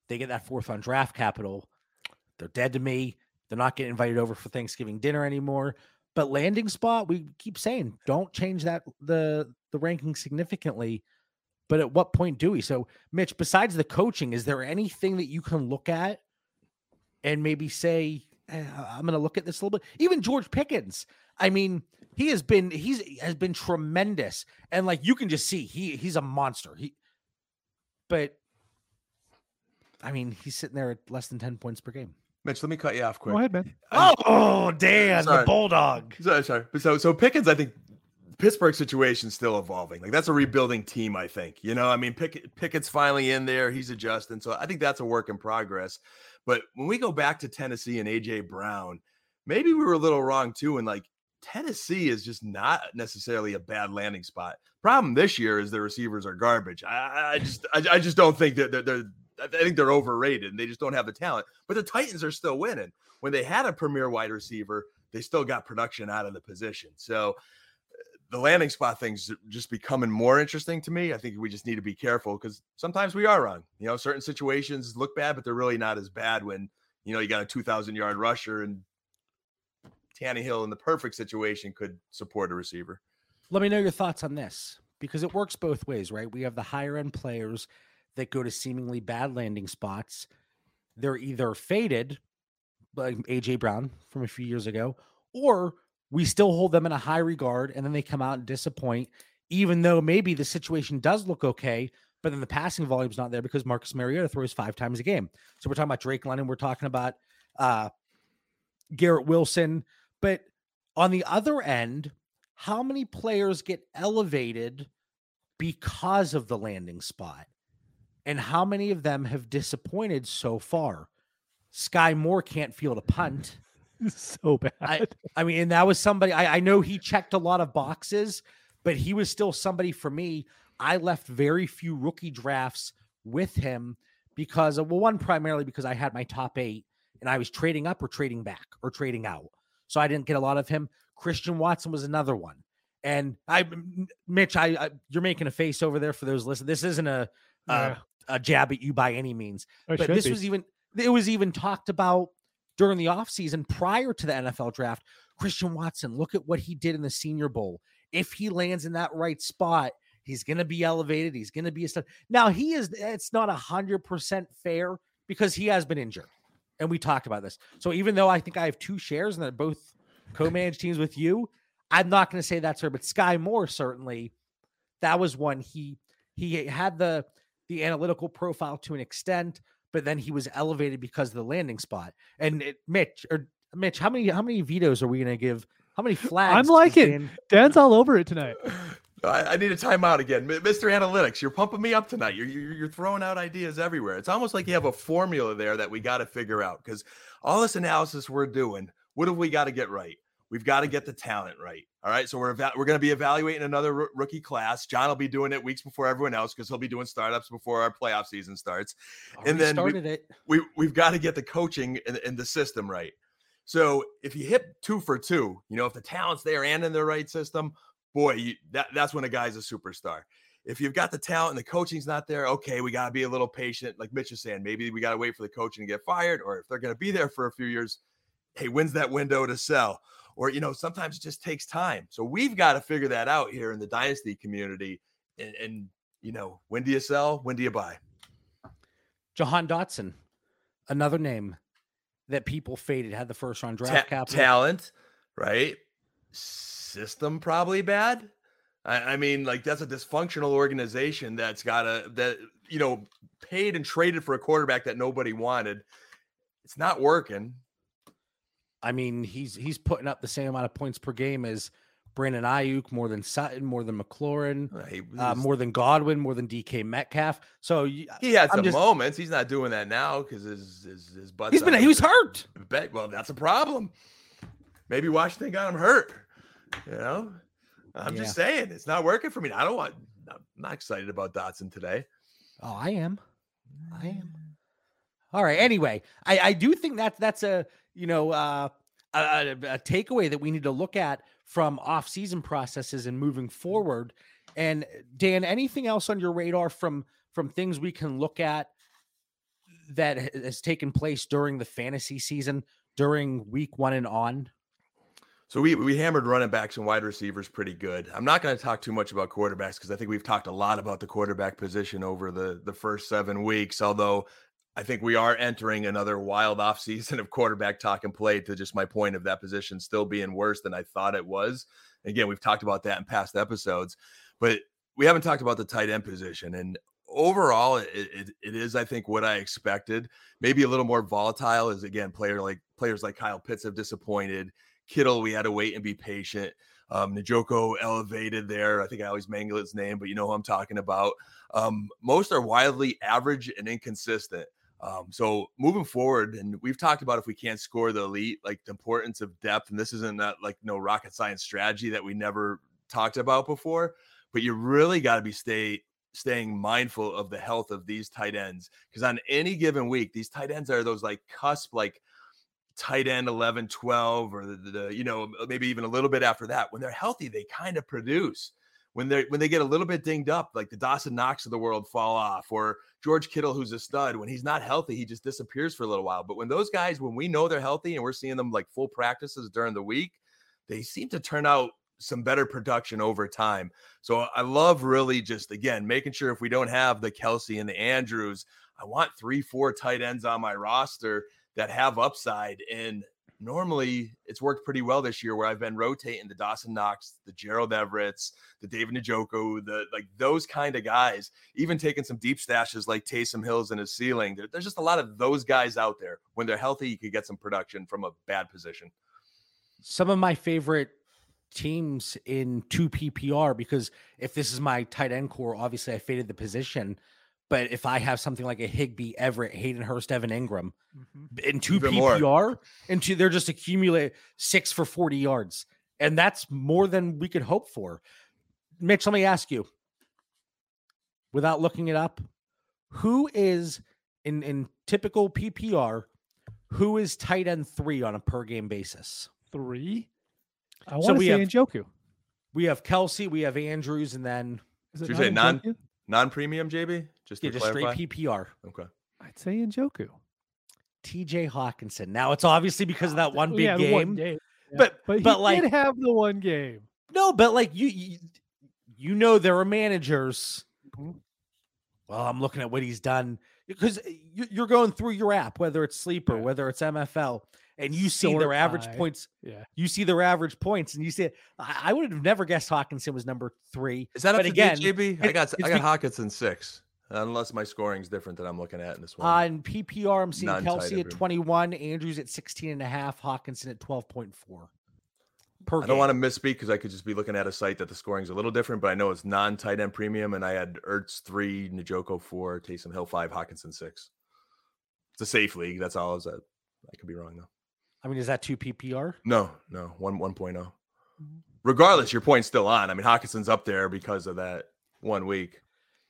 they get that fourth on draft capital. They're dead to me. They're not getting invited over for Thanksgiving dinner anymore. But landing spot, we keep saying don't change that the the ranking significantly. But at what point do we? So, Mitch, besides the coaching, is there anything that you can look at and maybe say, "Eh, I'm going to look at this a little bit? Even George Pickens, I mean, he has been he's has been tremendous, and like you can just see he he's a monster. He, but I mean, he's sitting there at less than ten points per game. Mitch, let me cut you off quick. Go ahead, man. I- Oh, Dan, Sorry. the bulldog. Sorry, sorry. But So, so Pickens, I think Pittsburgh situation's still evolving. Like that's a rebuilding team. I think. You know, I mean, Pick, Pickett's finally in there. He's adjusting. So I think that's a work in progress. But when we go back to Tennessee and AJ Brown, maybe we were a little wrong too. And like Tennessee is just not necessarily a bad landing spot. Problem this year is the receivers are garbage. I, I just, I, I just don't think that they're, they're. I think they're overrated and they just don't have the talent. But the Titans are still winning. When they had a premier wide receiver, they still got production out of the position. So uh, the landing spot thing's just becoming more interesting to me. I think we just need to be careful because sometimes we are wrong. You know, certain situations look bad, but they're really not as bad when you know you got a 2,000 yard rusher and Tannehill in the perfect situation could support a receiver. Let me know your thoughts on this because it works both ways, right? We have the higher end players that go to seemingly bad landing spots. They're either faded, like AJ Brown from a few years ago, or we still hold them in a high regard and then they come out and disappoint, even though maybe the situation does look okay, but then the passing volume's not there because Marcus Mariota throws five times a game. So we're talking about Drake London, we're talking about uh Garrett Wilson, but on the other end, how many players get elevated because of the landing spot? And how many of them have disappointed so far? Sky Moore can't field a punt. so bad. I, I mean, and that was somebody I, I know he checked a lot of boxes, but he was still somebody for me. I left very few rookie drafts with him because of well, one primarily because I had my top eight and I was trading up or trading back or trading out. So I didn't get a lot of him. Christian Watson was another one. And I, Mitch, I, I you're making a face over there for those listeners. This isn't a a, Yeah. a jab at you by any means but this be. was even it was even talked about during the offseason prior to the NFL draft. Christian Watson, look at what he did in the Senior Bowl. If he lands in that right spot, he's going to be elevated. He's going to be a stud. Now he is. It's not a hundred percent fair because he has been injured, and we talked about this. So even though I think I have two shares and they're both co-managed teams with you, I'm not going to say that's her. But Sky Moore certainly, that was one he he had the the analytical profile to an extent, but then he was elevated because of the landing spot. And it, Mitch or Mitch, how many how many vetoes are we going to give? How many flags? I'm liking- Dan- Dan's all over it tonight. I, I need a timeout again, Mr. Analytics. You're pumping me up tonight. You're, you're you're throwing out ideas everywhere. It's almost like you have a formula there that we got to figure out because all this analysis we're doing, what have we got to get right? We've got to get the talent right. All right, so we're eva- we're going to be evaluating another roo- rookie class. John will be doing it weeks before everyone else because he'll be doing startups before our playoff season starts. Already then we, it. we we've got to get the coaching and, and the system right. So if you hit two for two, you know, if the talent's there and in the right system, boy, you, that that's when a guy's a superstar. If you've got the talent and the coaching's not there, okay, we got to be a little patient. Like Mitch is saying, maybe we got to wait for the coaching to get fired, or if they're going to be there for a few years, hey, when's that window to sell? Or you know, sometimes it just takes time. So we've got to figure that out here in the dynasty community. And, and you know, when do you sell? When do you buy? Jahan Dotson, another name that people faded had the first round draft Ta- capital. talent, right? System probably bad. I, I mean, like that's a dysfunctional organization that's got a that you know paid and traded for a quarterback that nobody wanted. It's not working. I mean, he's he's putting up the same amount of points per game as Brandon Aiyuk, more than Sutton, more than McLaurin, Uh, uh, more than Godwin, more than DK Metcalf. So he had some just- moments. He's not doing that now because his his his butt. he's been he was hurt. Bet, well, that's a problem. Maybe Washington got him hurt. You know, I'm just saying it's not working for me. I don't want. I'm not excited about Dotson today. Oh, I am. I am. All right. Anyway, I, I do think that that's a you know uh, a, a, a takeaway that we need to look at from off-season processes and moving forward. And Dan, anything else on your radar from from things we can look at that has taken place during the fantasy season during week one and on? So we we hammered running backs and wide receivers pretty good. I'm not going to talk too much about quarterbacks because I think we've talked a lot about the quarterback position over the the first seven weeks. Although I think we are entering another wild off season of quarterback talk and play. To just my point of that position still being worse than I thought it was. Again, we've talked about that in past episodes, but we haven't talked about the tight end position. And overall, it, it, it is I think what I expected. Maybe a little more volatile as again player like players like Kyle Pitts have disappointed. Kittle, we had to wait and be patient. Um, Najoko elevated there. I think I always mangle his name, but you know who I'm talking about. Um, most are wildly average and inconsistent. Um, so moving forward, and we've talked about if we can't score the elite, like the importance of depth, and this isn't that like no rocket science strategy that we never talked about before, but you really got to be stay staying mindful of the health of these tight ends because on any given week, these tight ends are those like cusp like tight end 11 12 or the, the, you know maybe even a little bit after that when they're healthy they kind of produce. When they when they get a little bit dinged up like the Dawson Knox of the world fall off or George Kittle who's a stud when he's not healthy he just disappears for a little while but when those guys when we know they're healthy and we're seeing them like full practices during the week they seem to turn out some better production over time so I love really just again making sure if we don't have the Kelce and the Andrews I want three four tight ends on my roster that have upside. And normally it's worked pretty well this year where I've been rotating the Dawson Knox, the Gerald Everett's, the David Njoku, the like those kind of guys, even taking some deep stashes like Taysom Hills in his ceiling. There, there's just a lot of those guys out there. When they're healthy, you could get some production from a bad position. Some of my favorite teams in 2 PPR because if this is my tight end core, obviously I faded the position. But if I have something like a Higbee, Everett, Hayden Hurst, Evan Engram mm-hmm. in two Even more. PPR, and two, they're just accumulate six for 40 yards. And that's more than we could hope for. Mitch, let me ask you, without looking it up, who is in, in typical PPR, who is tight end three on a per game basis? Three. I So to we say have- Njoku. We have Kelce, we have Andrews, and then Is it Did you say non- Njoku? Non-premium, JB? Just to yeah, just straight. PPR. okay. I'd say Njoku. TJ Hockenson. Now it's obviously because of that one big yeah, game. one game. yeah. But but he but like did have the one game. no, but like you, you you know there are managers. Mhm. Well, I'm looking at what he's done because you- you're going through your app, whether it's Sleeper, Yeah. whether it's MFL, and you see Sort their average by. points. Yeah. You see their average points, and you see. I, I would have never guessed Hockenson was number three. Is that But up to again, again, JB? I got I got be- Hockenson six, unless my scoring's different than I'm looking at in this one. On PPR, I'm seeing Non-tight Kelce at end. 21, Andrews at 16 and a half, Hockenson at 12.4. Per I don't want to game. misspeak because I could just be looking at a site that the scoring's a little different, but I know it's non-tight end premium, and I had Ertz three, Najoko four, Taysom Hill five, Hockenson six. It's a safe league. That's all. Is that I could be wrong though. I mean, is that two PPR? No, no, one one Mm-hmm. Regardless, your point's still on. I mean, Hockenson's up there because of that one week.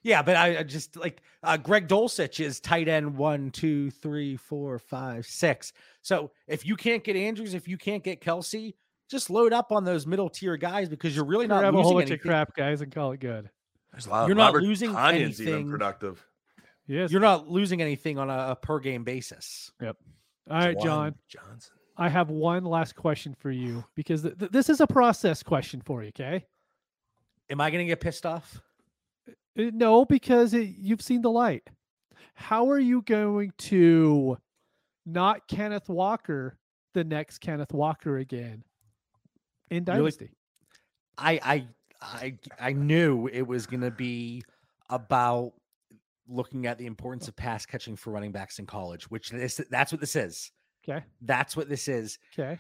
Yeah, but I, I just like uh, Greg Dulcich is tight end one, two, three, four, five, six. So if you can't get Andrews, if you can't get Kelce, just load up on those middle tier guys because you're really not Grab a whole bunch anything. of crap, guys, and call it good. There's a lot. You're of not Robert losing Tonyan's anything. even productive. Yes. You're not losing anything on a, a per game basis. Yep. All right, John. Johnson. I have one last question for you because th- th- this is a process question for you. Okay. Am I going to get pissed off? Uh, No, because it, you've seen the light. How are you going to not Kenneth Walker the next Kenneth Walker again in Really? Dynasty? I I I I knew it was going to be about looking at the importance of pass catching for running backs in college, which this that's what this is. Okay. That's what this is. Okay.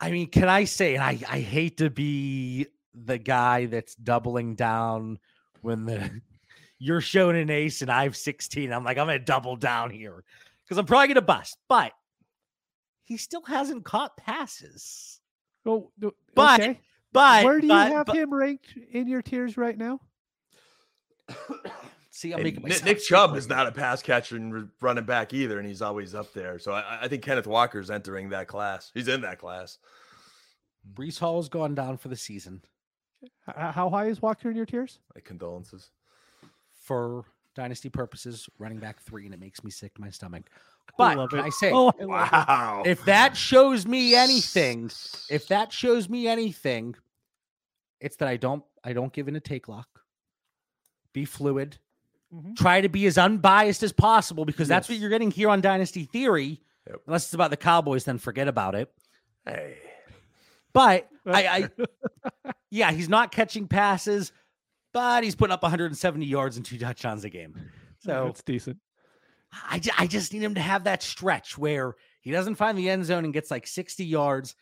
I mean, can I say, and I, I hate to be the guy that's doubling down when the you're showing an ace and I have 16. I'm like, I'm gonna double down here because I'm probably gonna bust, but he still hasn't caught passes. Oh, But- okay. But Where do you but- have but him ranked in your tiers right now? See, I'm making Nick, Nick Chubb is not a pass catcher and running back either, and he's always up there. So I, I think Kenneth Walker's entering that class. He's in that class. Breece Hall has gone down for the season How high is Walker in your tiers? My condolences. for dynasty purposes. Running back three, and it makes me sick to my stomach. I But love it. I say, Oh, I love it. Wow. if that shows me anything, if that shows me anything, it's that I don't I don't give in to take lock. Be fluid. Mhm. Try to be as unbiased as possible because that's what you're getting here on Dynasty Theory. Yep. Unless it's about the Cowboys, then forget about it. hey. But I, I yeah, he's not catching passes, but he's putting up 170 yards and two touchdowns a game. So it's decent. I, I just need him to have that stretch where he doesn't find the end zone and gets like 60 yards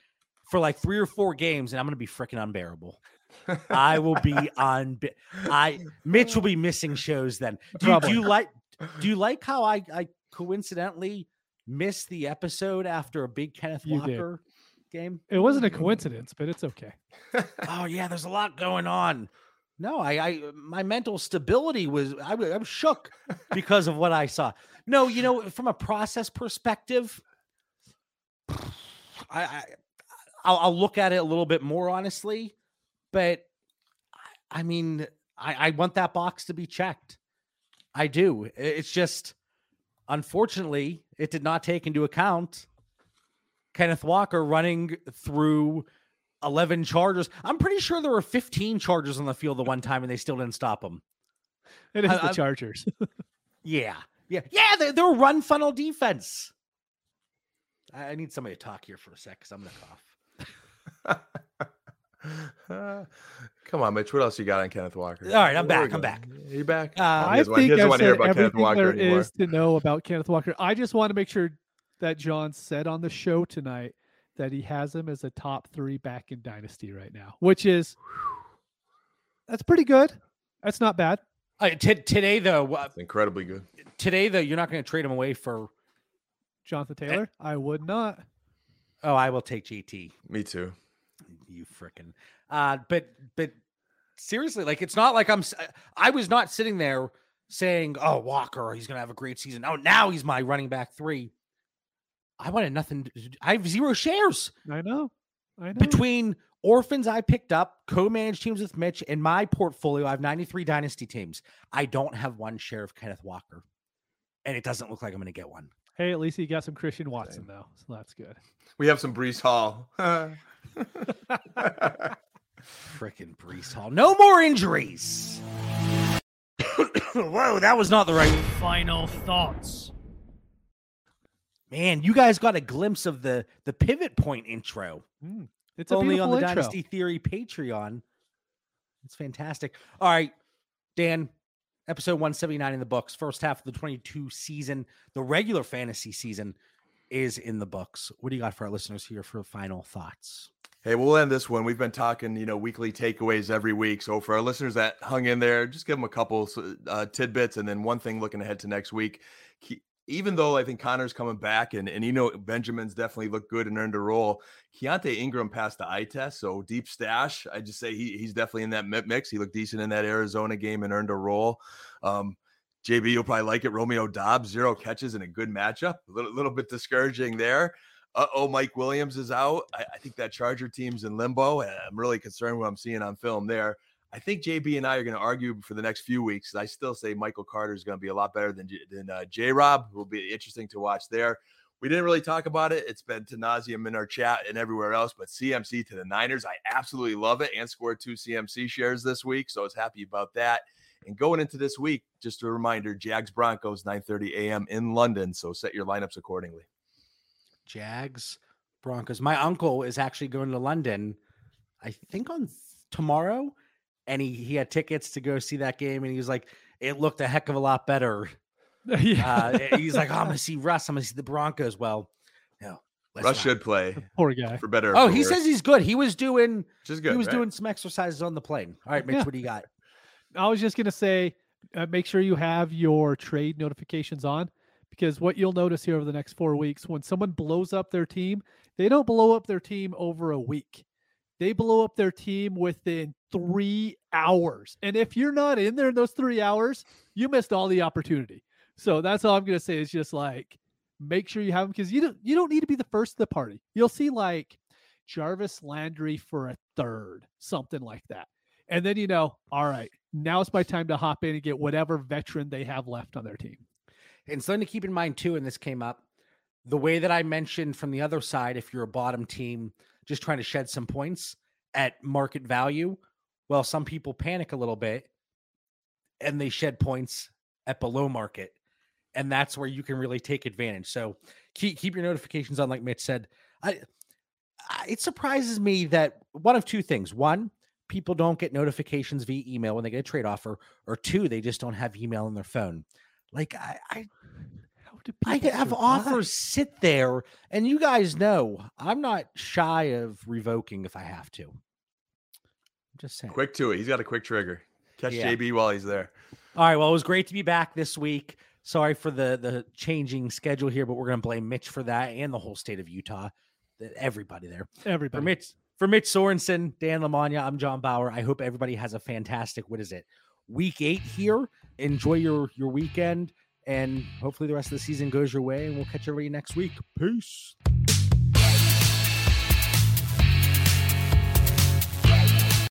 for like three or four games, and I'm going to be freaking unbearable. I will be on. I Mitch will be missing shows then. Do you, do you like? Do you like how I I coincidentally missed the episode after a big Kenneth You did. Walker game? It wasn't a coincidence, but it's okay. Oh yeah, there's a lot going on. No, I, I my mental stability was I, wa- I'm shook because of what I saw. No, you know, from a process perspective, I, I I'll, I'll look at it a little bit more honestly, but I- I mean, I, I want that box to be checked. I do. It's just unfortunately it did not take into account Kenneth Walker running through 11 chargers. I'm pretty sure there were 15 chargers on the field the one time and they still didn't stop him. It is I- the Chargers. Yeah. Yeah. Yeah. They're, they're a run funnel defense. I I need somebody to talk here for a sec because I'm going to cough. Come on, Mitch. What else you got on Kenneth Walker? All right, I'm Where back, I'm going? back. You back? Uh, Oh, I doesn't want- think doesn't I've to said everything Walker there anymore. is to know about Kenneth Walker. I just want to make sure that John said on the show tonight that he has him as a top three back in Dynasty right now, which is that's pretty good. That's not bad. Uh, t- today, though, uh, incredibly good. today, though, you're not going to trade him away for. Jonathan Taylor, I would not. Oh, I will take JT. Me too. You frickin'. Uh, but, but seriously, like, it's not like I'm, I was not sitting there saying, oh, Walker, he's to have a great season. Oh, now he's my running back three. I wanted nothing. to I have zero shares. I know. I know. between orphans I picked up, co-managed teams with Mitch, and my portfolio, I have 93 dynasty teams. I don't have one share of Kenneth Walker. And it doesn't look like I'm going to get one. Hey, at least you got some Christian Watson though, so that's good. We have some Breece Hall. Freaking Breece Hall. No more injuries. Whoa, that was not the right. Final thoughts. Man, you guys got a glimpse of the the pivot point intro. Mm, It's only on the intro. Dynasty Theory Patreon. It's fantastic. All right, Dan, episode 179 in the books. First half of the 22 season, the regular fantasy season is in the books. What do you got for our listeners here for final thoughts? Hey, we'll end this one. We've been talking, you know, weekly takeaways every week. So for our listeners that hung in there, just give them a couple uh, tidbits and then one thing looking ahead to next week. Ke- Even though I think Conner's coming back and, and you know Benjamin's definitely looked good and earned a role, Keaontay Ingram passed the eye test. So deep stash. I just say he, he's definitely in that mix. He looked decent in that Arizona game and earned a role. Um, JB, you'll probably like it. Romeo Doubs, zero catches in a good matchup. A little, little bit discouraging there. Uh oh, Mike Williams is out. I, I think that Charger team's in limbo. I'm really concerned what I'm seeing on film there. I think JB and I are going to argue for the next few weeks. I still say Michael Carter is going to be a lot better than than uh, J Rob. Will be interesting to watch there. We didn't really talk about it. It's been to nauseum in our chat and everywhere else. But CMC to the Niners, I absolutely love it and scored two CMC shares this week, so I was happy about that. And going into this week, just a reminder: Jags Broncos 9:30 a.m. in London. So set your lineups accordingly. Jags, Broncos. My uncle is actually going to London, I think on tomorrow, and he he had tickets to go see that game, and he was like, it looked a heck of a lot better. yeah. Uh, he's like, oh, I'm going to see Russ. I'm going to see the Broncos. Well, no, let's Russ not. should play Poor guy. for better. or Oh, for he worse, says he's good. He was doing which is good. he was right? doing some exercises on the plane. All right, Mitch, Yeah. what do you got? I was just gonna say, uh, make sure you have your trade notifications on, because what you'll notice here over the next four weeks, when someone blows up their team, they don't blow up their team over a week. They blow up their team within three hours. And if you're not in there in those three hours, you missed all the opportunity. So that's all I'm gonna say is just like make sure you have them because you don't you don't need to be the first of the party. You'll see like Jarvis Landry for a third, something like that. And then you know, all right, now it's my time to hop in and get whatever veteran they have left on their team. And something to keep in mind too, and this came up, the way that I mentioned from the other side, if you're a bottom team just trying to shed some points at market value, well, some people panic a little bit and they shed points at below market. And that's where you can really take advantage. So keep keep your notifications on, like Mitch said. I, I it surprises me that one of two things. One, people don't get notifications via email when they get a trade offer, or two, they just don't have email on their phone. Like I, I I people could have survive? offers sit there, and you guys know I'm not shy of revoking if I have to. I'm just saying. Quick to it. He's got a quick trigger. Catch Yeah. JB while he's there. All right. Well, it was great to be back this week. Sorry for the the changing schedule here, but we're gonna blame Mitch for that and the whole state of Utah. Everybody there. Everybody. For Mitch, for Mitch Sorensen, Dan Lamagna, I'm John Bauer. I hope everybody has a fantastic. What is it? Week eight here. Enjoy your your weekend, and hopefully the rest of the season goes your way. And we'll catch everybody next week. Peace.